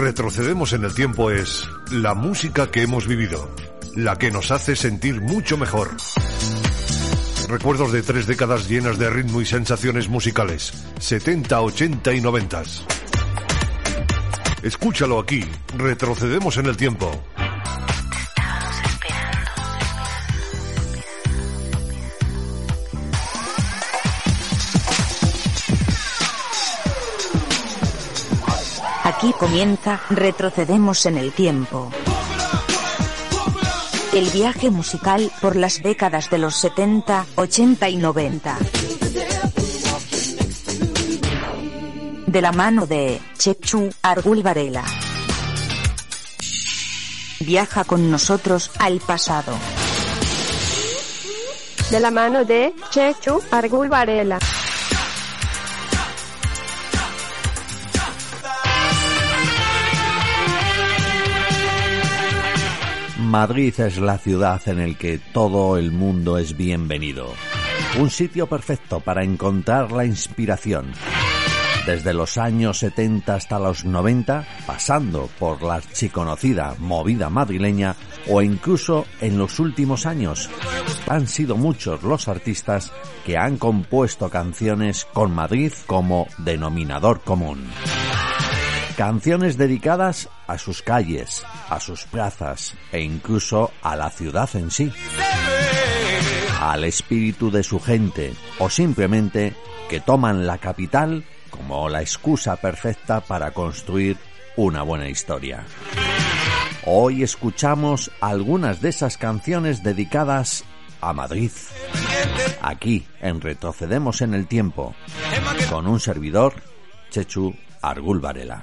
Retrocedemos en el tiempo es la música que hemos vivido, la que nos hace sentir mucho mejor. Recuerdos de tres décadas llenas de ritmo y sensaciones musicales, 70, 80 y 90. Escúchalo aquí, retrocedemos en el tiempo. Aquí comienza Retrocedemos en el tiempo. El viaje musical por las décadas de los 70, 80 y 90. De la mano de Chechu Argul Varela. Viaja con nosotros al pasado. De la mano de Chechu Argul Varela. Madrid es la ciudad en el que todo el mundo es bienvenido. Un sitio perfecto para encontrar la inspiración. Desde los años 70 hasta los 90, pasando por la archiconocida movida madrileña o incluso en los últimos años, han sido muchos los artistas que han compuesto canciones con Madrid como denominador común. Canciones dedicadas a sus calles, a sus plazas e incluso a la ciudad en sí. Al espíritu de su gente o simplemente que toman la capital como la excusa perfecta para construir una buena historia. Hoy escuchamos algunas de esas canciones dedicadas a Madrid. Aquí, en Retrocedemos en el Tiempo, con un servidor, Chechu Argul Varela.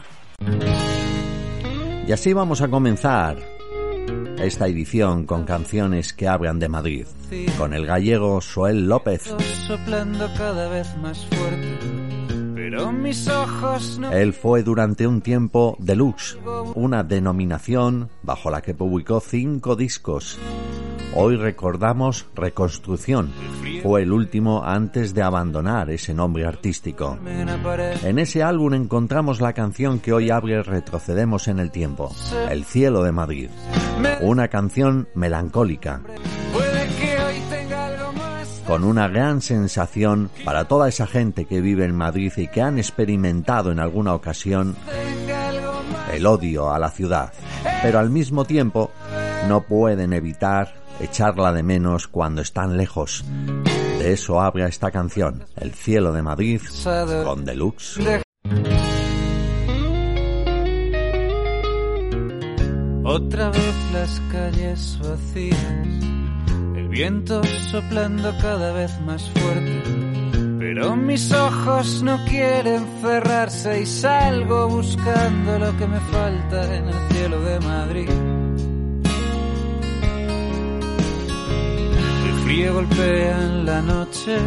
Y así vamos a comenzar esta edición con canciones que hablan de Madrid, con el gallego Soel López. Él fue durante un tiempo Deluxe, una denominación bajo la que publicó cinco discos. Hoy recordamos Reconstrucción. Fue el último antes de abandonar ese nombre artístico. En ese álbum encontramos la canción que hoy abre Retrocedemos en el tiempo, El cielo de Madrid. Una canción melancólica, con una gran sensación para toda esa gente que vive en Madrid y que han experimentado en alguna ocasión el odio a la ciudad, pero al mismo tiempo no pueden evitar echarla de menos cuando están lejos. De eso habla esta canción, El cielo de Madrid, con Deluxe. Otra vez las calles vacías, el viento soplando cada vez más fuerte. Pero mis ojos no quieren cerrarse y salgo buscando lo que me falta en el cielo de Madrid. Frío golpea en la noche,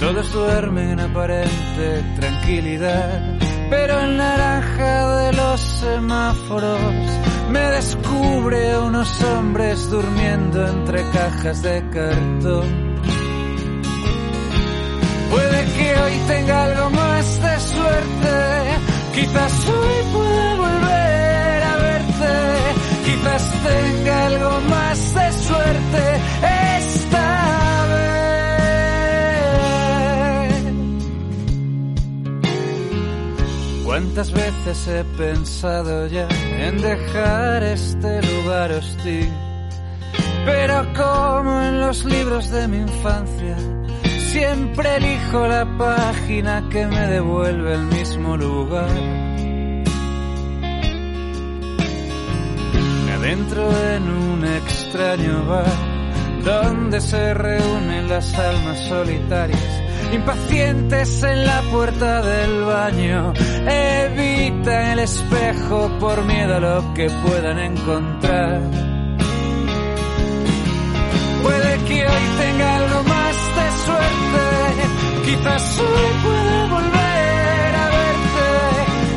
todos duermen en aparente tranquilidad. Pero el naranja de los semáforos me descubre unos hombres durmiendo entre cajas de cartón. Puede que hoy tenga ¿Cuántas veces he pensado ya en dejar este lugar hostil? Pero como en los libros de mi infancia, siempre elijo la página que me devuelve el mismo lugar. Me adentro en un extraño bar donde se reúnen las almas solitarias, impacientes en la puerta del baño, evita el espejo por miedo a lo que puedan encontrar. Puede que hoy tenga algo más de suerte, quizás hoy pueda volver a verte,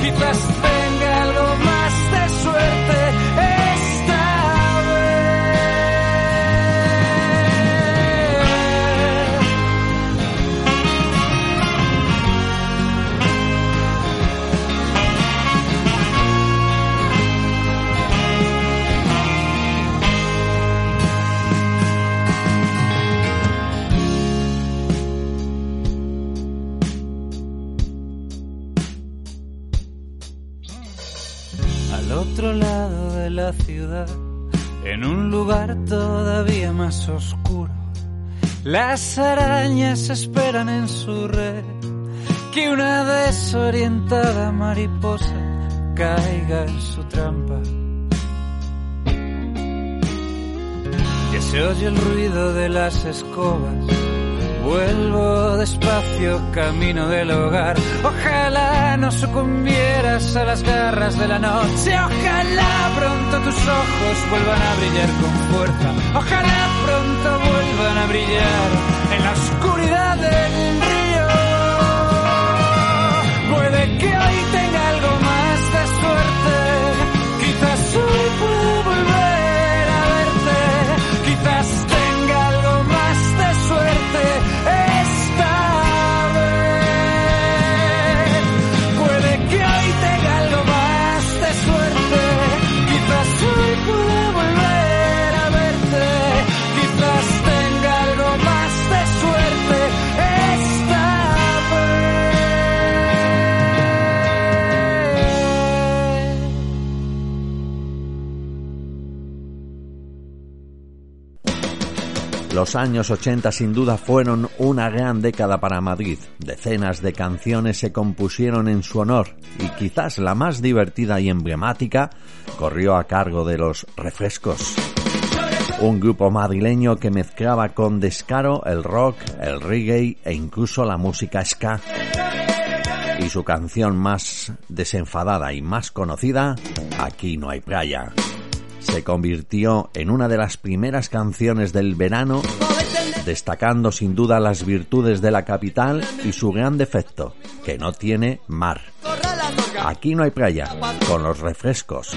quizás tenga la ciudad, en un lugar todavía más oscuro. Las arañas esperan en su red que una desorientada mariposa caiga en su trampa. Ya se oye el ruido de las escobas Vuelvo despacio, camino del hogar. Ojalá no sucumbieras a las garras de la noche. Ojalá pronto tus ojos vuelvan a brillar con fuerza. Ojalá pronto vuelvan a brillar en la oscuridad del río. Puede que hoy tenga Los años 80 sin duda fueron una gran década para Madrid. Decenas de canciones se compusieron en su honor y quizás la más divertida y emblemática corrió a cargo de los Refrescos. Un grupo madrileño que mezclaba con descaro el rock, el reggae e incluso la música ska. Y su canción más desenfadada y más conocida, Aquí no hay playa se convirtió en una de las primeras canciones del verano, destacando sin duda las virtudes de la capital y su gran defecto, que no tiene mar. Aquí no hay playa, con los refrescos.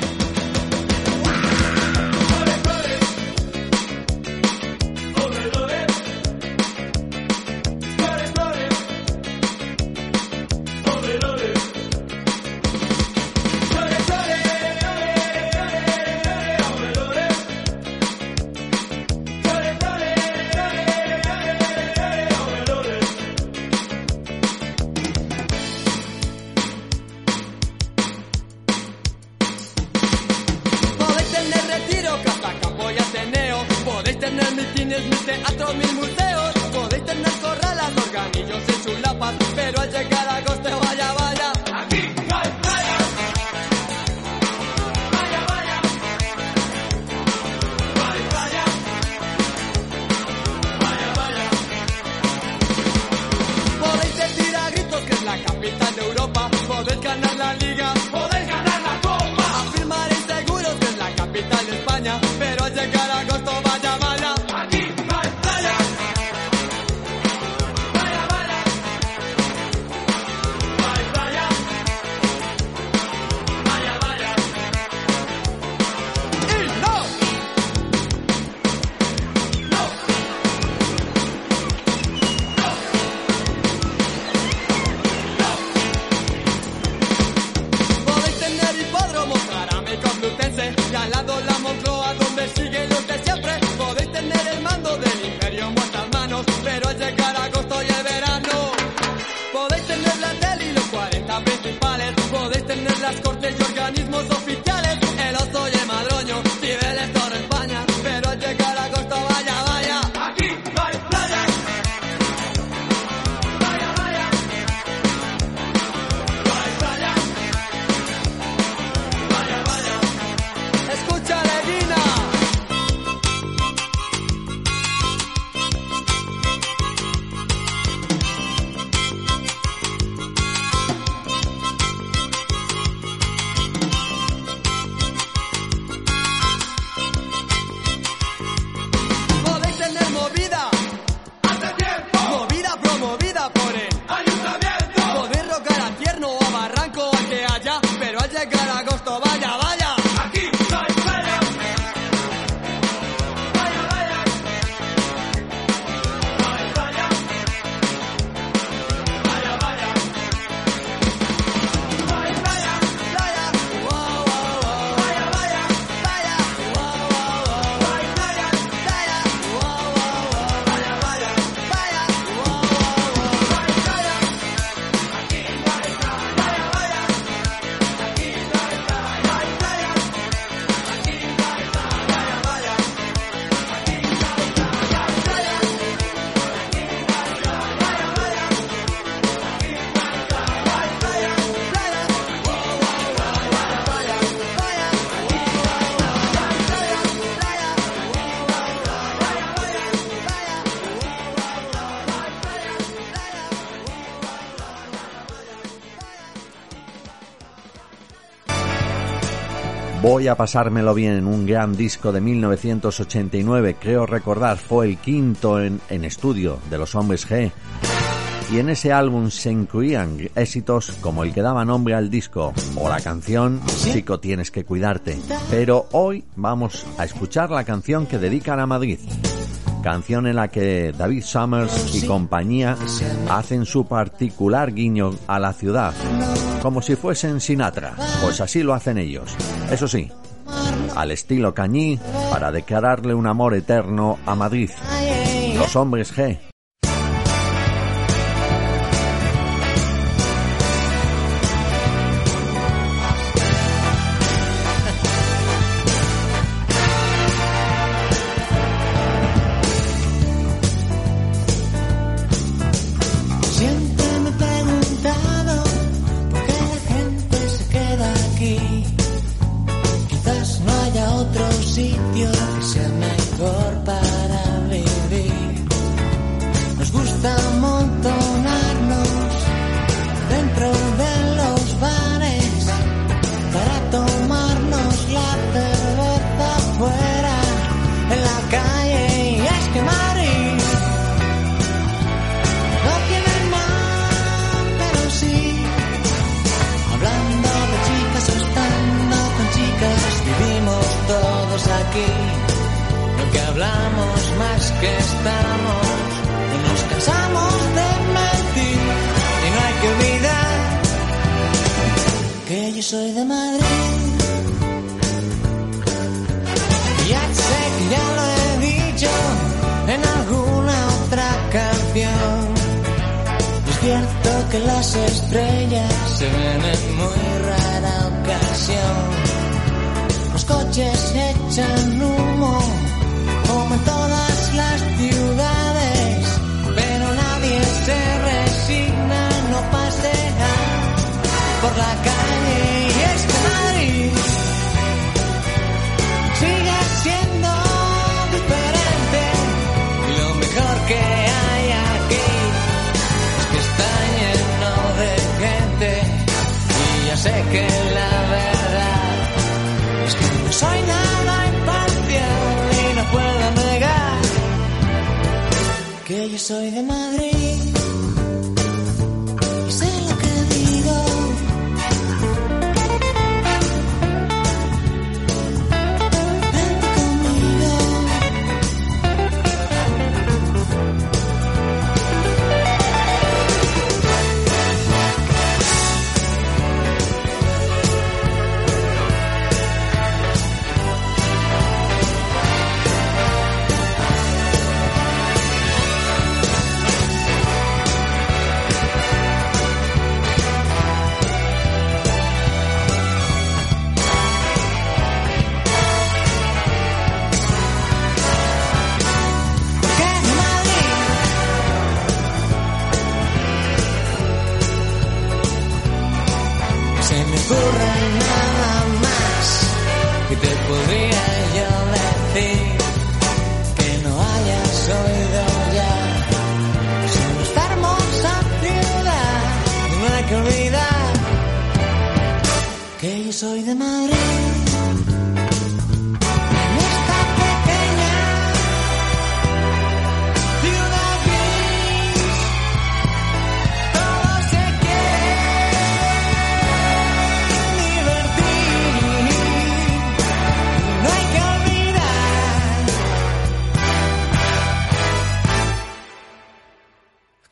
Voy a pasármelo bien, un gran disco de 1989, creo recordar, fue el quinto en, en estudio de los hombres G. Y en ese álbum se incluían éxitos como el que daba nombre al disco o la canción Chico tienes que cuidarte. Pero hoy vamos a escuchar la canción que dedican a Madrid canción en la que David Summers y compañía hacen su particular guiño a la ciudad, como si fuesen Sinatra, pues así lo hacen ellos. Eso sí, al estilo Cañí, para declararle un amor eterno a Madrid. Los hombres G, soy de Madrid.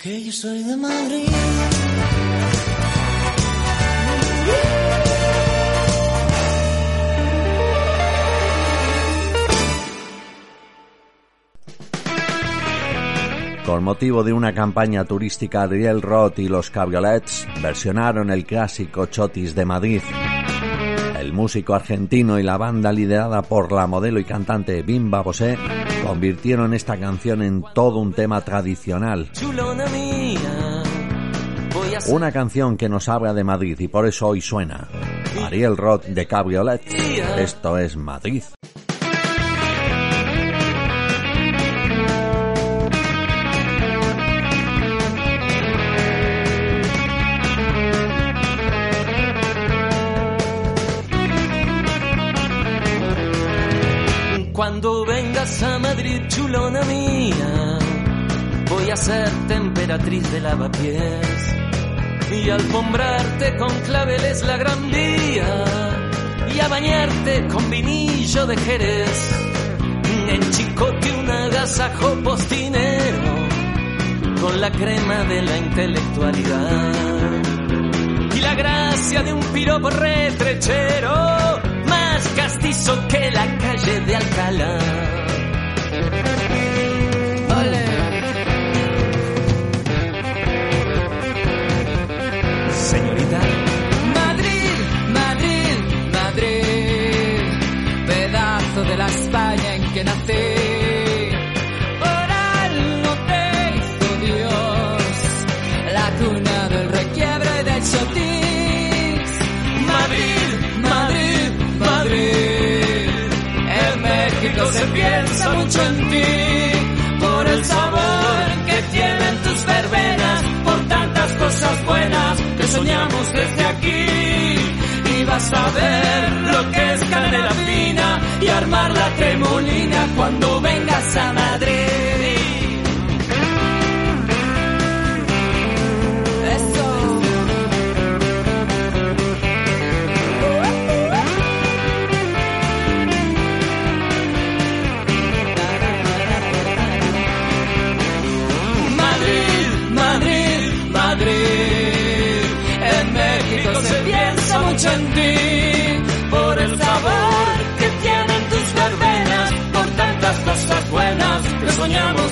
Soy de Madrid. Con motivo de una campaña turística, Ariel Roth y los Cabriolets versionaron el clásico Chotis de Madrid. El músico argentino y la banda liderada por la modelo y cantante Bimba Bosé convirtieron esta canción en todo un tema tradicional. Una canción que nos habla de Madrid y por eso hoy suena. Ariel Roth de Cabriolet. Esto es Madrid. Cuando vengas a Madrid, chulona mía, voy a ser temperatriz de lavapiés y alfombrarte con claveles la gran vía y a bañarte con vinillo de Jerez. En chicote un agasajo postinero con la crema de la intelectualidad y la gracia de un piropo retrechero más castizo que la calle de Alcalá. México se piensa mucho en ti, por el sabor que tienen tus verbenas, por tantas cosas buenas que soñamos desde aquí. Y vas a ver lo que es canela fina y armar la tremolina cuando vengas a Madrid.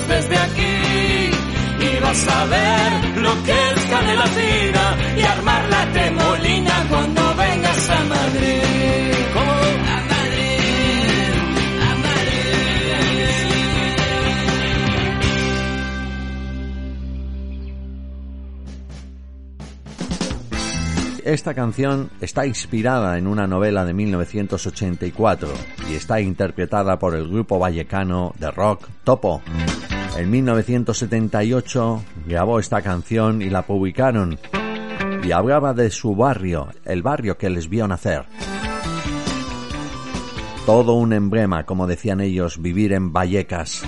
Desde aquí. Y vas a ver lo que es canela fina y armar la tremolina cuando vengas a Madrid. Esta canción está inspirada en una novela de 1984 y está interpretada por el grupo vallecano de rock Topo. En 1978 grabó esta canción y la publicaron y hablaba de su barrio, el barrio que les vio nacer. Todo un emblema, como decían ellos, vivir en Vallecas.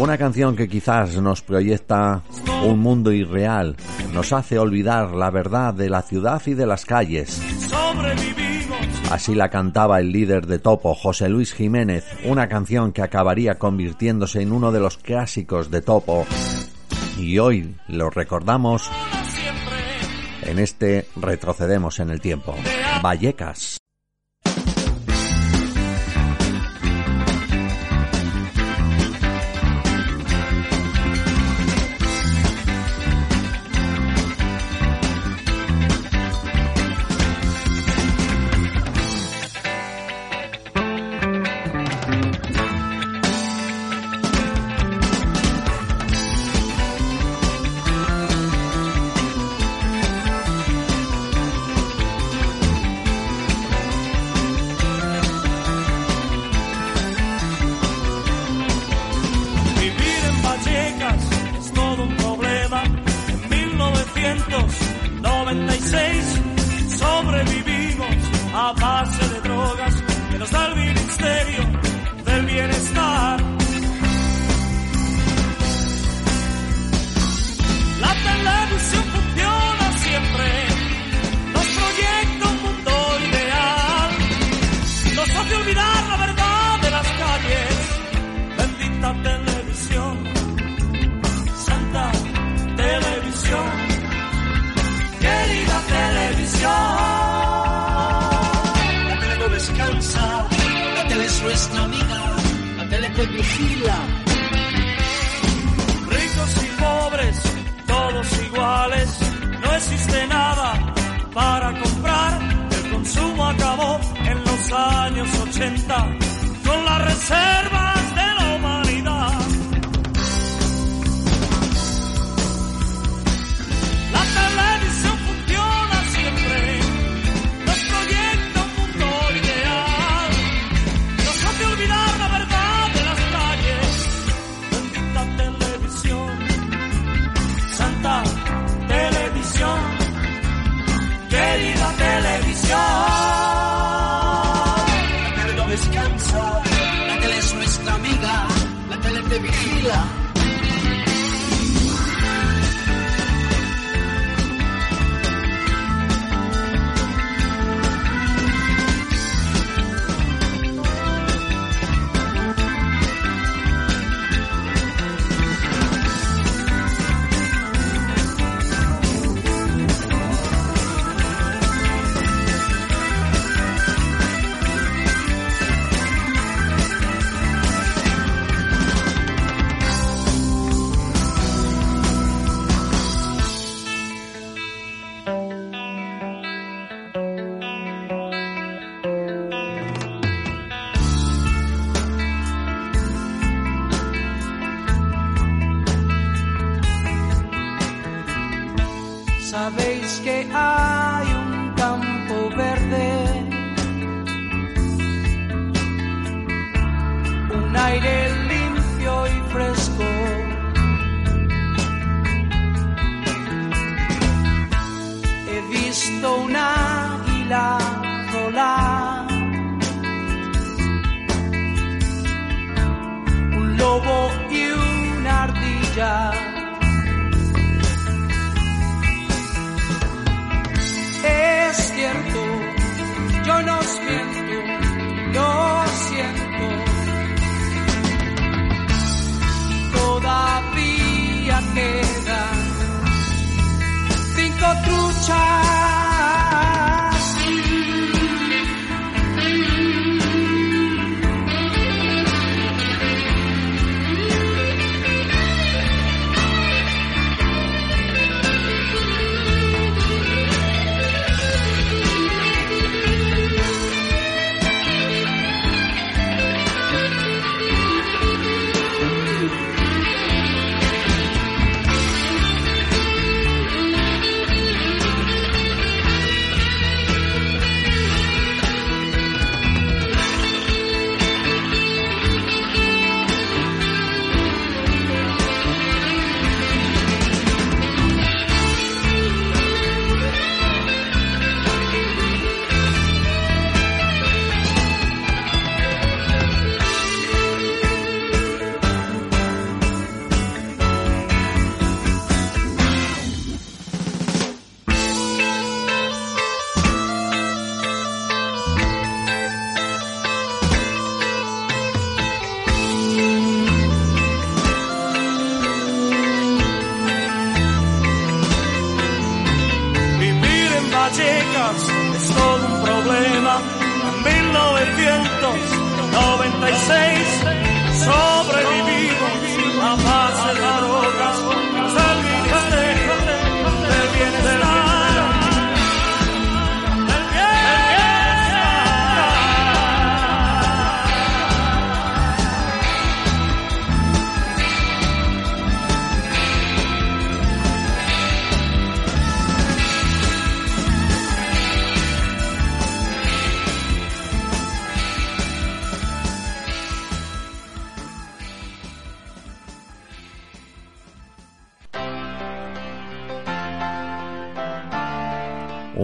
Una canción que quizás nos proyecta un mundo irreal, nos hace olvidar la verdad de la ciudad y de las calles. Así la cantaba el líder de Topo, José Luis Jiménez, una canción que acabaría convirtiéndose en uno de los clásicos de Topo. Y hoy lo recordamos en este Retrocedemos en el tiempo. Vallecas.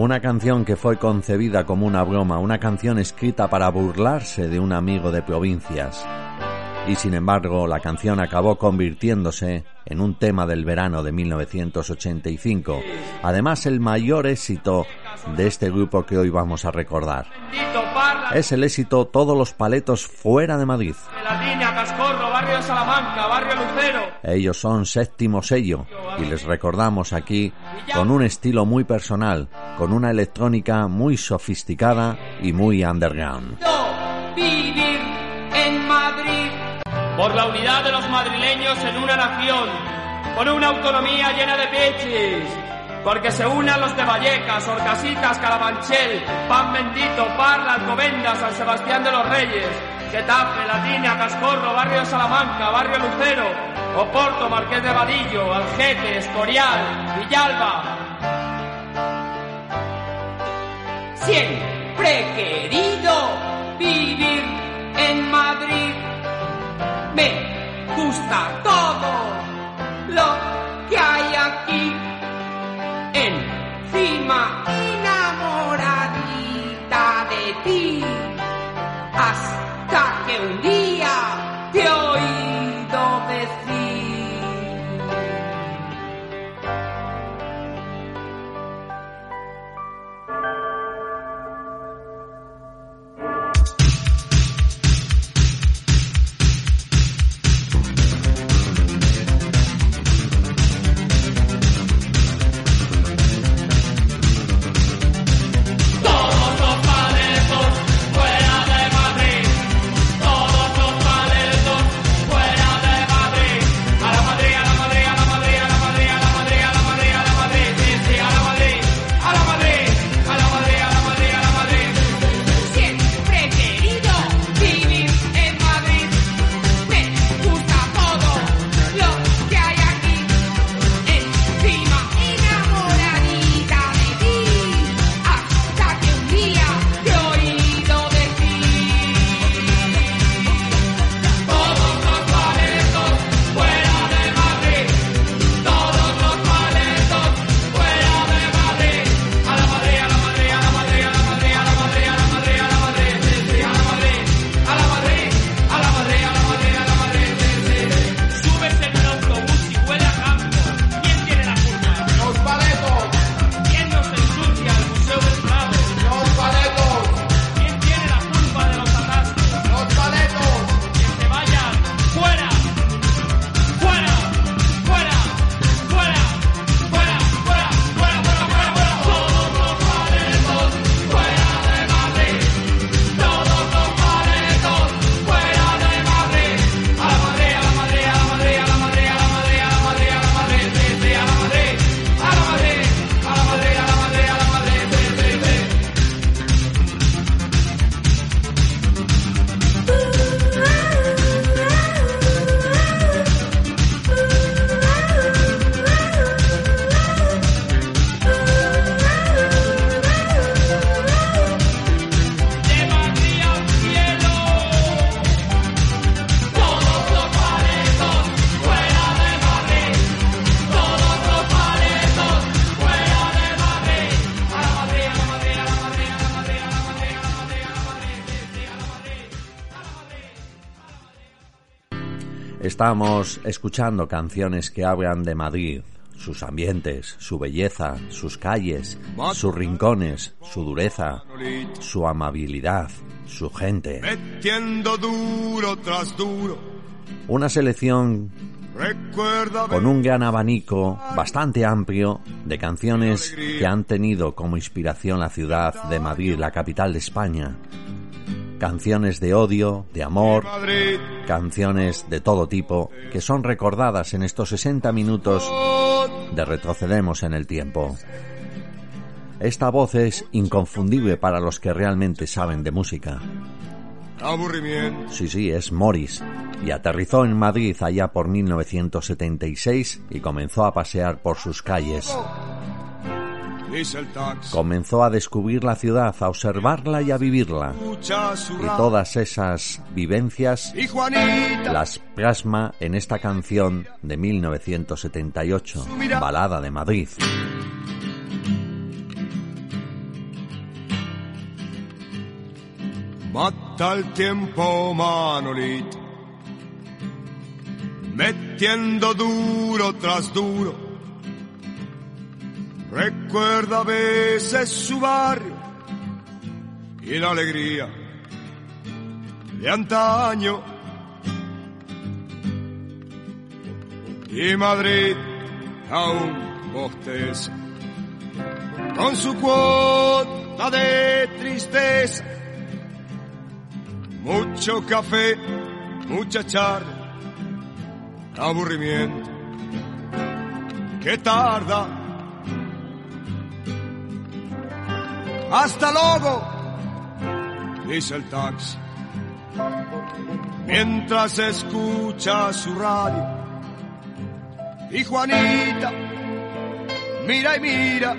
Una canción que fue concebida como una broma, una canción escrita para burlarse de un amigo de provincias. Y sin embargo, la canción acabó convirtiéndose en un tema del verano de 1985. Además, el mayor éxito de este grupo que hoy vamos a recordar. Es el éxito Todos los paletos fuera de Madrid. Barrio Salamanca, barrio Lucero. Ellos son séptimo sello y les recordamos aquí con un estilo muy personal, con una electrónica muy sofisticada y muy underground. Vivir en Madrid. Por la unidad de los madrileños en una nación, con una autonomía llena de peches. Porque se unan los de Vallecas, Orcasitas, Carabanchel, Pan Bendito, Parla, Alcobendas, San Sebastián de los Reyes, Getafe, Latina, Cascorro, Barrio Salamanca, Barrio Lucero, Oporto, Marqués de Vadillo, Algete, Escorial, Villalba. Siempre he querido vivir en Madrid. Me gusta todo lo que hay aquí. Encima Estamos escuchando canciones que hablan de Madrid, sus ambientes, su belleza, sus calles, sus rincones, su dureza, su amabilidad, su gente. Metiendo duro tras duro. Una selección con un gran abanico bastante amplio de canciones que han tenido como inspiración la ciudad de Madrid, la capital de España. Canciones de odio, de amor, canciones de todo tipo que son recordadas en estos 60 minutos de retrocedemos en el tiempo. Esta voz es inconfundible para los que realmente saben de música. Aburrimiento. Sí, sí, es Morris. Y aterrizó en Madrid allá por 1976 y comenzó a pasear por sus calles. Comenzó a descubrir la ciudad, a observarla y a vivirla. Y todas esas vivencias las plasma en esta canción de 1978, Balada de Madrid. Mata el tiempo, Manolito, metiendo duro tras duro. Recuerda a veces su barrio y la alegría de antaño. Y Madrid aún bosteza con su cuota de tristeza mucho café, mucha charla, aburrimiento que tarda. Hasta luego, dice el taxi, mientras escucha su radio. Y Juanita mira y mira,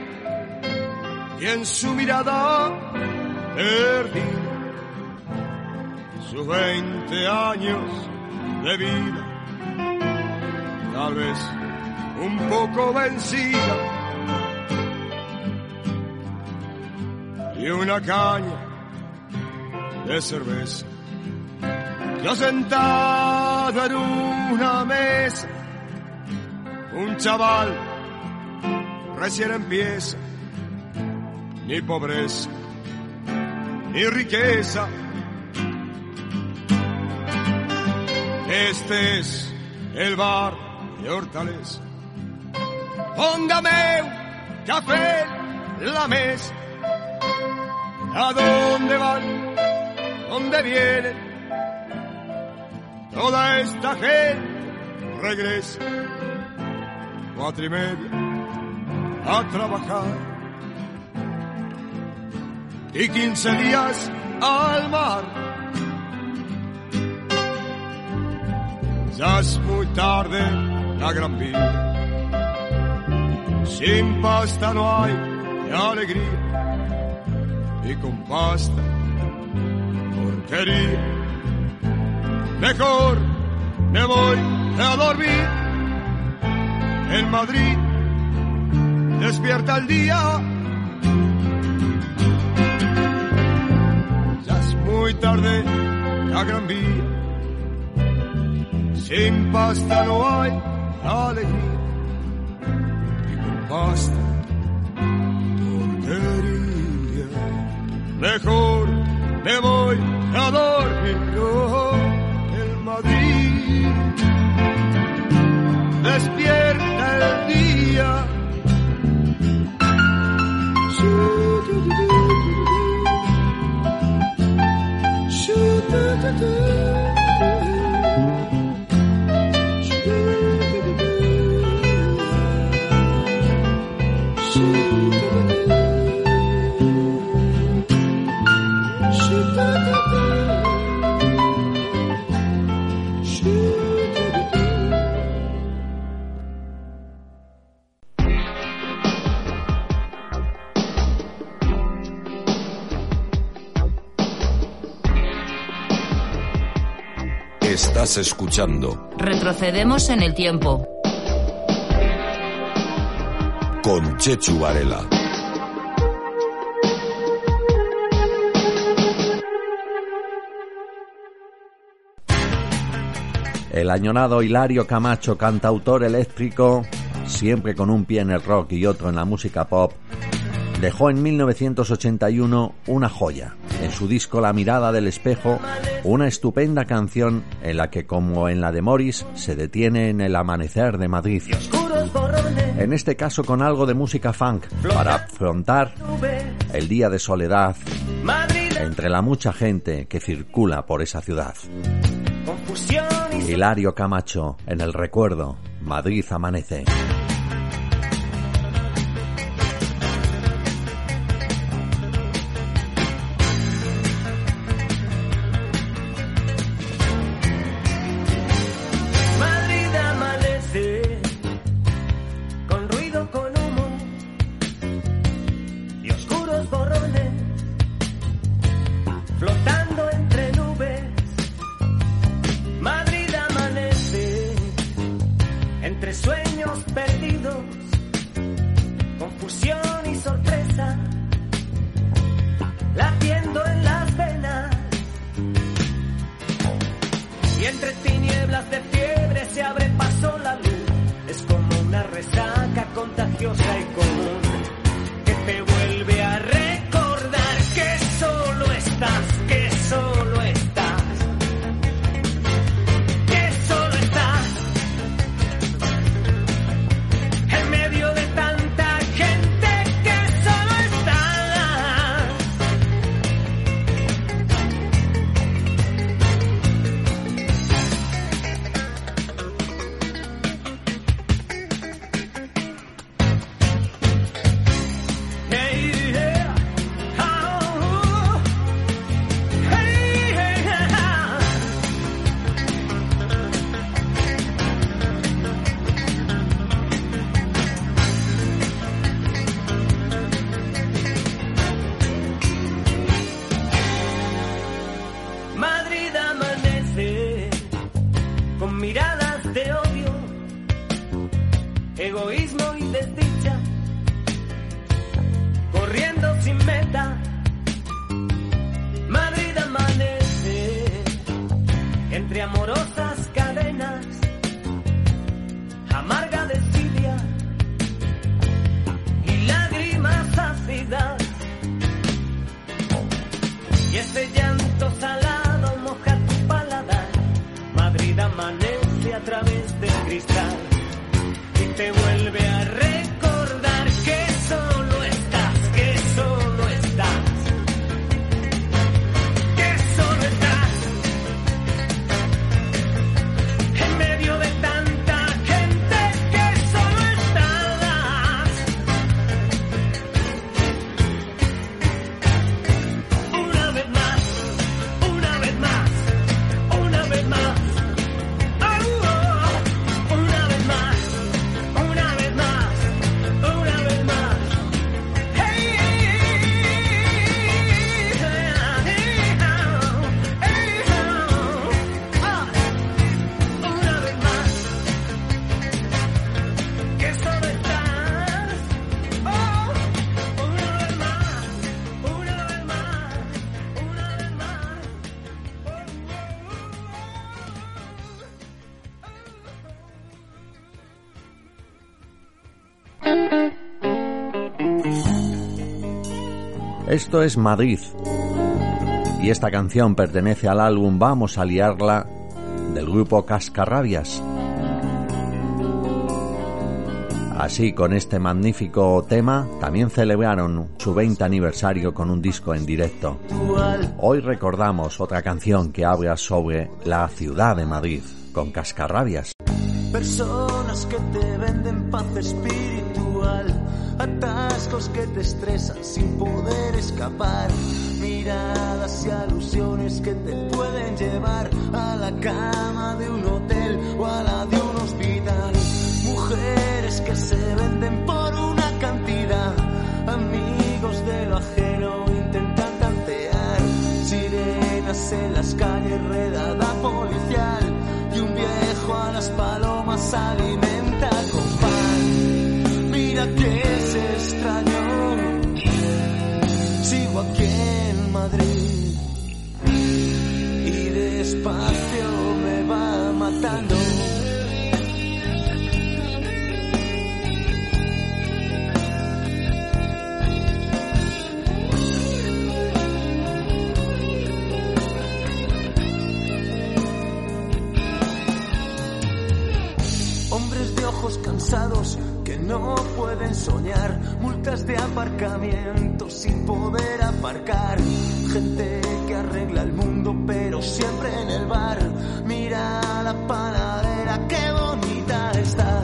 y en su mirada perdida sus 20 años de vida, tal vez un poco vencida, una caña de cerveza. Yo sentado en una mesa, un chaval recién empieza, ni pobreza, ni riqueza Este es el bar de Hortaleza. Póngame un café en la mesa. ¿A dónde van? ¿Dónde vienen? Toda esta gente regresa. Cuatro y media a trabajar. Y quince días al mar Ya es muy tarde, la gran vida. Sin pasta no hay alegría. Y con pasta, porquería. Mejor me voy a dormir. En Madrid despierta el día. Ya es muy tarde, la gran vía sin pasta no hay alegría. Y con pasta, Mejor me voy a dormir yo en Madrid. Despierta el día. Estás escuchando Retrocedemos en el tiempo. con Chechu Varela. El añonado Hilario Camacho, cantautor eléctrico, siempre con un pie en el rock y otro en la música pop, dejó en 1981 una joya. En su disco La mirada del espejo, una estupenda canción en la que, como en la de Morris, se detiene en el amanecer de Madrid. En este caso con algo de música funk para afrontar el día de soledad entre la mucha gente que circula por esa ciudad. Hilario Camacho, en el recuerdo, Madrid amanece. Esto es Madrid. Y esta canción pertenece al álbum Vamos a liarla del grupo Cascarrabias. Así, con este magnífico tema, también celebraron su 20 aniversario con un disco en directo. Hoy recordamos otra canción que habla sobre la ciudad de Madrid, con Cascarrabias. Personas que te venden paz espiritual, atascos que te estresan sin poder escapar, miradas y alusiones que te pueden llevar a la cama de un hotel o a la de un hospital, mujeres que se venden por una cantidad, amigos de lo ajeno intentan tantear, sirenas en las calles, redada policial. Y un viejo a las palomas alimenta con que es extraño, sigo aquí en Madrid y despacio me va matando. Hombres de ojos cansados no pueden soñar, multas de aparcamiento sin poder aparcar, gente que arregla el mundo pero siempre en el bar, mira la panadera, qué bonita está,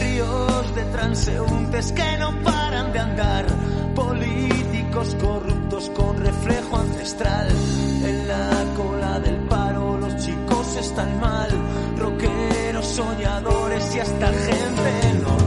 ríos de transeúntes que no paran de andar, políticos corruptos con reflejo ancestral, en la cola del paro los chicos están mal, rockeros, soñadores y hasta gente normal.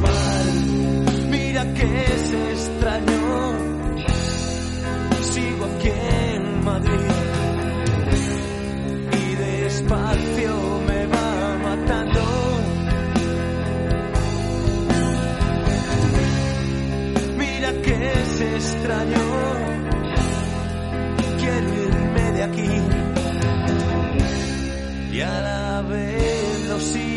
Extraño, quiero irme de aquí. Y a la vez lo sigo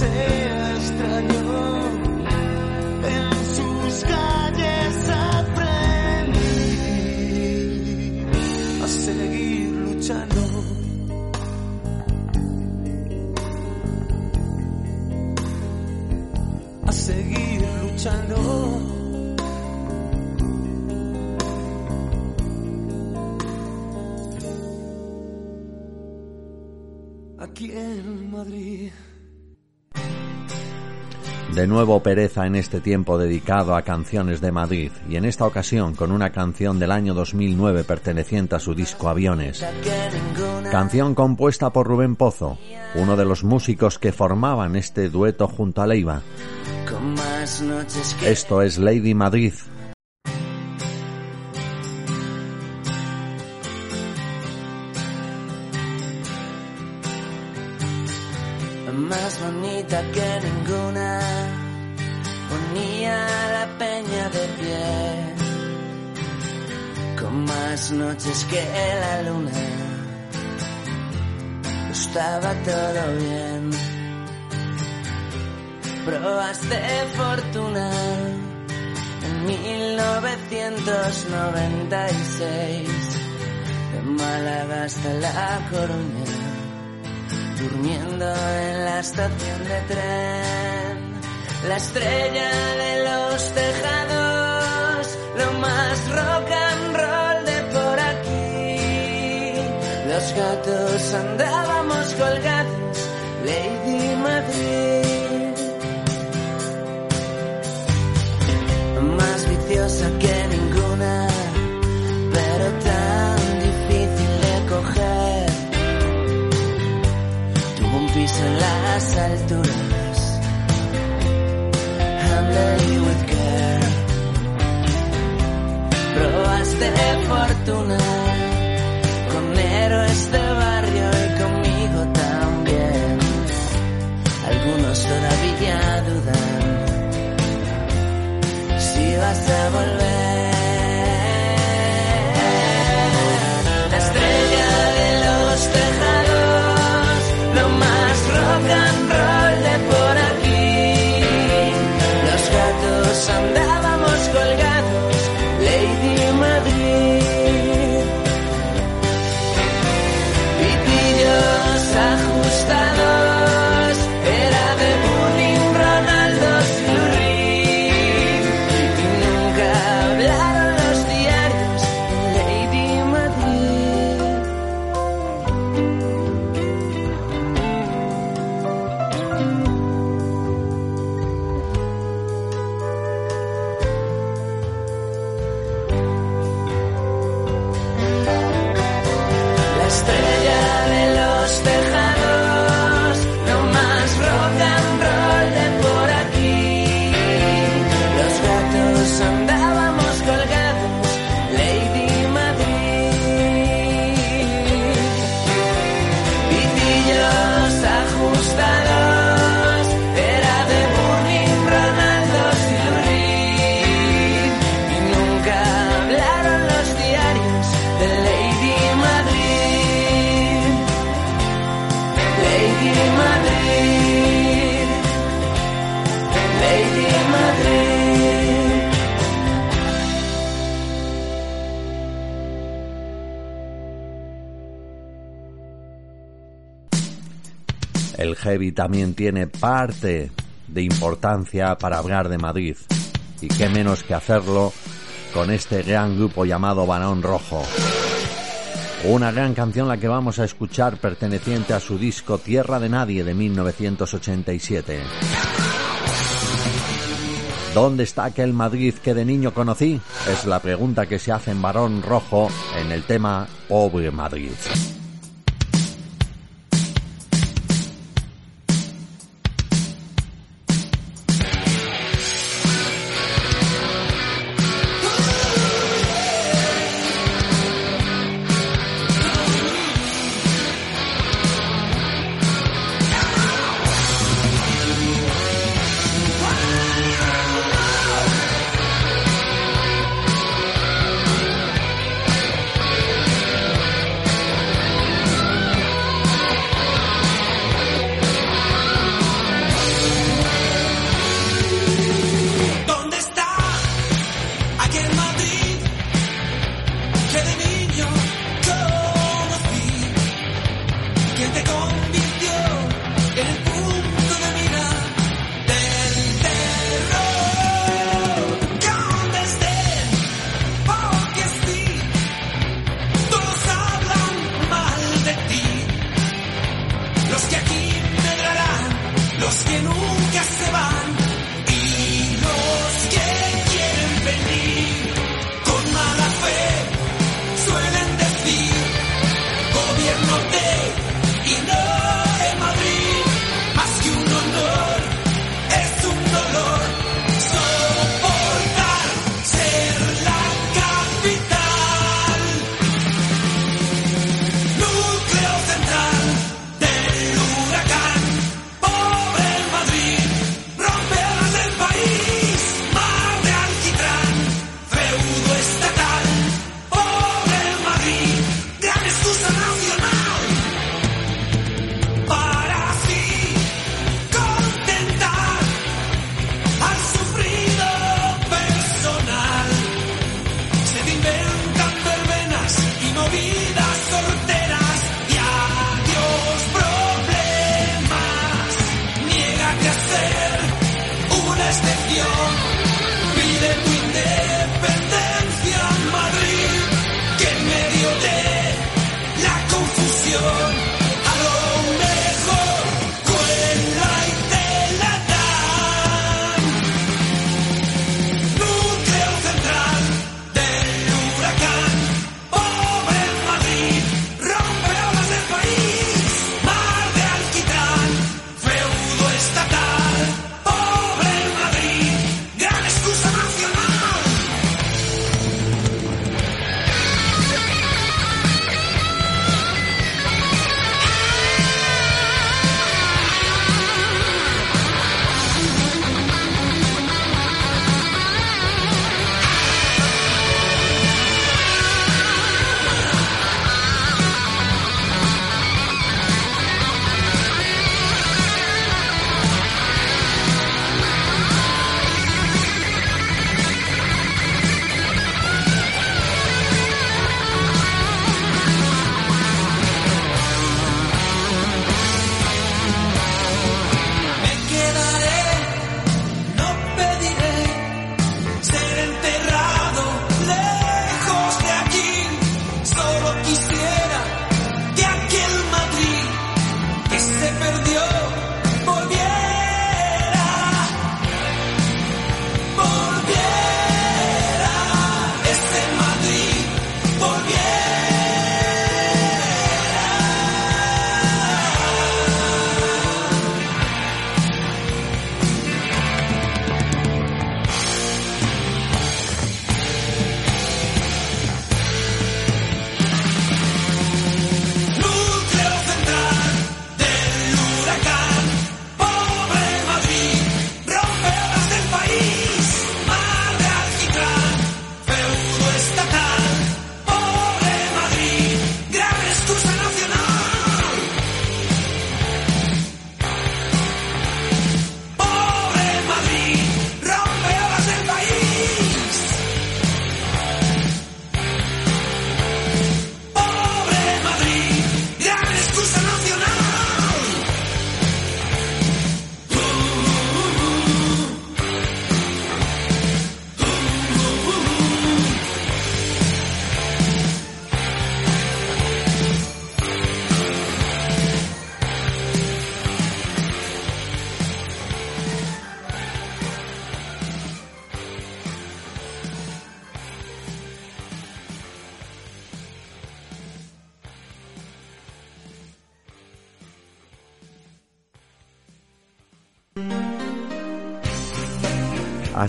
sea extraño. En sus calles aprendí a seguir luchando. A seguir luchando. Aquí en Madrid. De nuevo pereza en este tiempo dedicado a canciones de Madrid y en esta ocasión con una canción del año 2009 perteneciente a su disco Aviones. Canción compuesta por Rubén Pozo, uno de los músicos que formaban este dueto junto a Leiva. Esto es Lady Madrid. Noches que la luna, estaba todo bien. Probaste fortuna en 1996, de Málaga hasta La Coruña durmiendo en la estación de tren, la estrella de los tejados, lo más rock Los gatos andábamos colgados, Lady Madrid. Más viciosa que ninguna, pero tan difícil de coger tuvo un piso en las alturas. Handle with care. Probaste fortuna heavy también tiene parte de importancia para hablar de Madrid. Y qué menos que hacerlo con este gran grupo llamado Barón Rojo. Una gran canción la que vamos a escuchar perteneciente a su disco Tierra de Nadie de 1987. ¿Dónde está aquel Madrid que de niño conocí? Es la pregunta que se hace en Barón Rojo en el tema Pobre Madrid.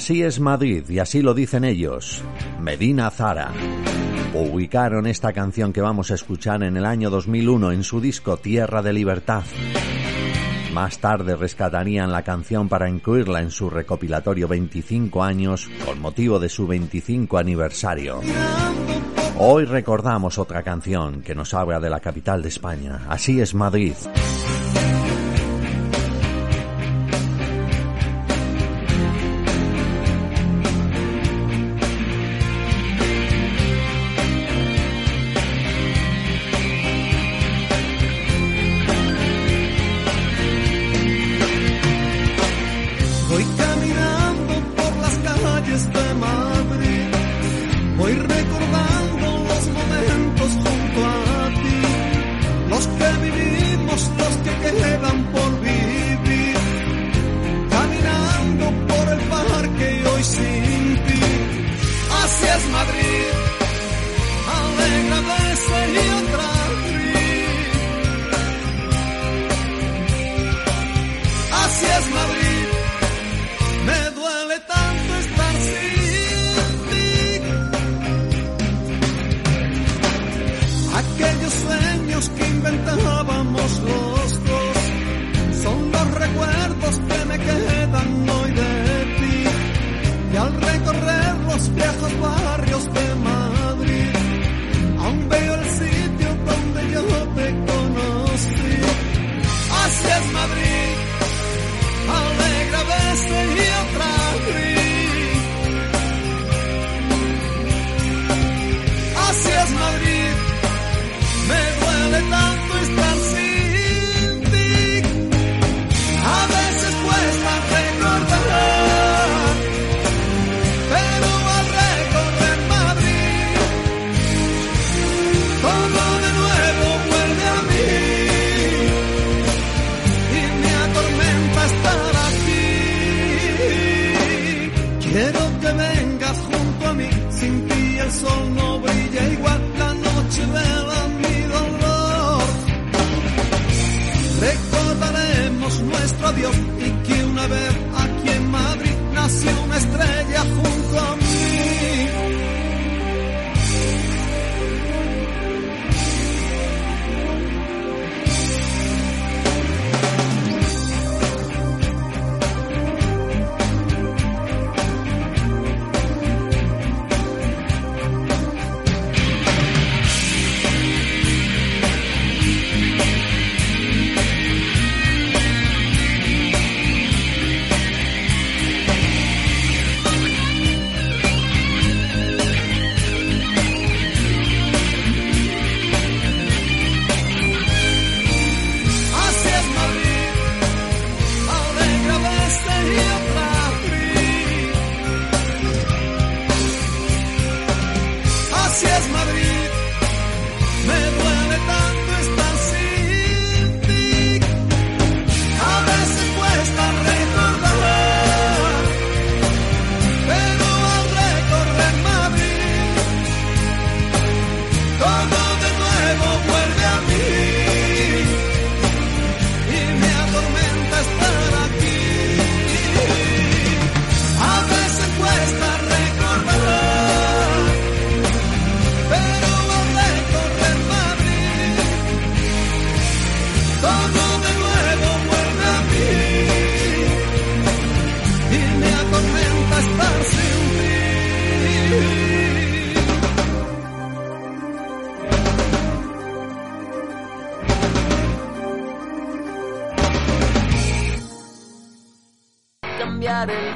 Así es Madrid y así lo dicen ellos. Medina Zara. Ubicaron esta canción que vamos a escuchar en el año 2001 en su disco Tierra de Libertad. Más tarde rescatarían la canción para incluirla en su recopilatorio 25 años con motivo de su 25 aniversario. Hoy recordamos otra canción que nos habla de la capital de España. Así es Madrid.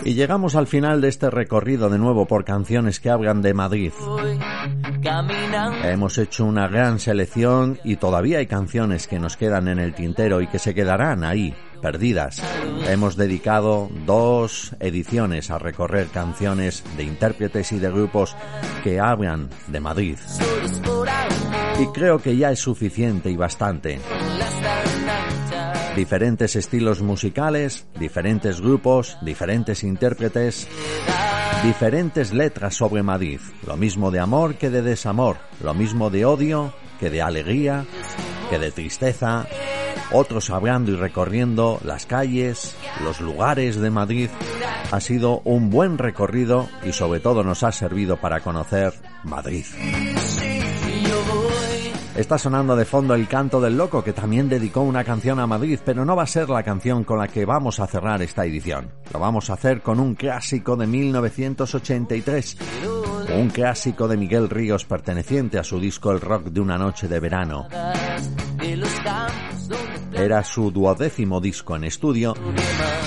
Y llegamos al final de este recorrido de nuevo por canciones que hablan de Madrid. Hemos hecho una gran selección y todavía hay canciones que nos quedan en el tintero y que se quedarán ahí, perdidas. Hemos dedicado dos ediciones a recorrer canciones de intérpretes y de grupos que hablan de Madrid. Y creo que ya es suficiente y bastante diferentes estilos musicales, diferentes grupos, diferentes intérpretes, diferentes letras sobre Madrid, lo mismo de amor que de desamor, lo mismo de odio que de alegría, que de tristeza, otros hablando y recorriendo las calles, los lugares de Madrid, ha sido un buen recorrido y sobre todo nos ha servido para conocer Madrid. Está sonando de fondo el canto del loco que también dedicó una canción a Madrid, pero no va a ser la canción con la que vamos a cerrar esta edición. Lo vamos a hacer con un clásico de 1983, un clásico de Miguel Ríos perteneciente a su disco El Rock de una noche de verano. Era su duodécimo disco en estudio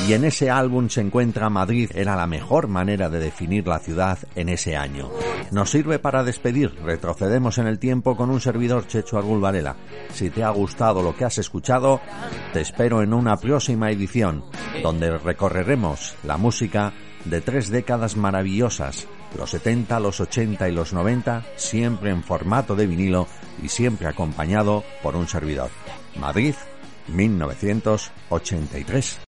y en ese álbum se encuentra Madrid. Era la mejor manera de definir la ciudad en ese año. Nos sirve para despedir. Retrocedemos en el tiempo con un servidor Checho Argul Varela. Si te ha gustado lo que has escuchado, te espero en una próxima edición donde recorreremos la música de tres décadas maravillosas, los 70, los 80 y los 90, siempre en formato de vinilo y siempre acompañado por un servidor. Madrid 1983.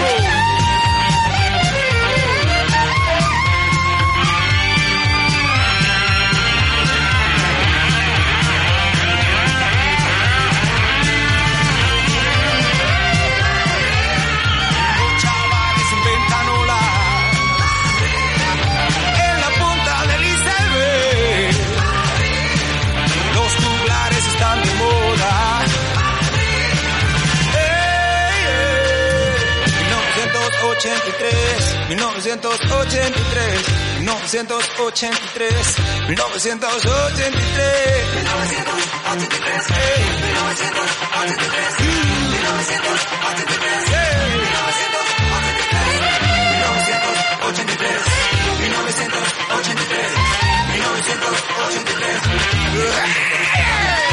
Hey. 1983, 1983, 1983, 1983, 1983, 1983, 1983.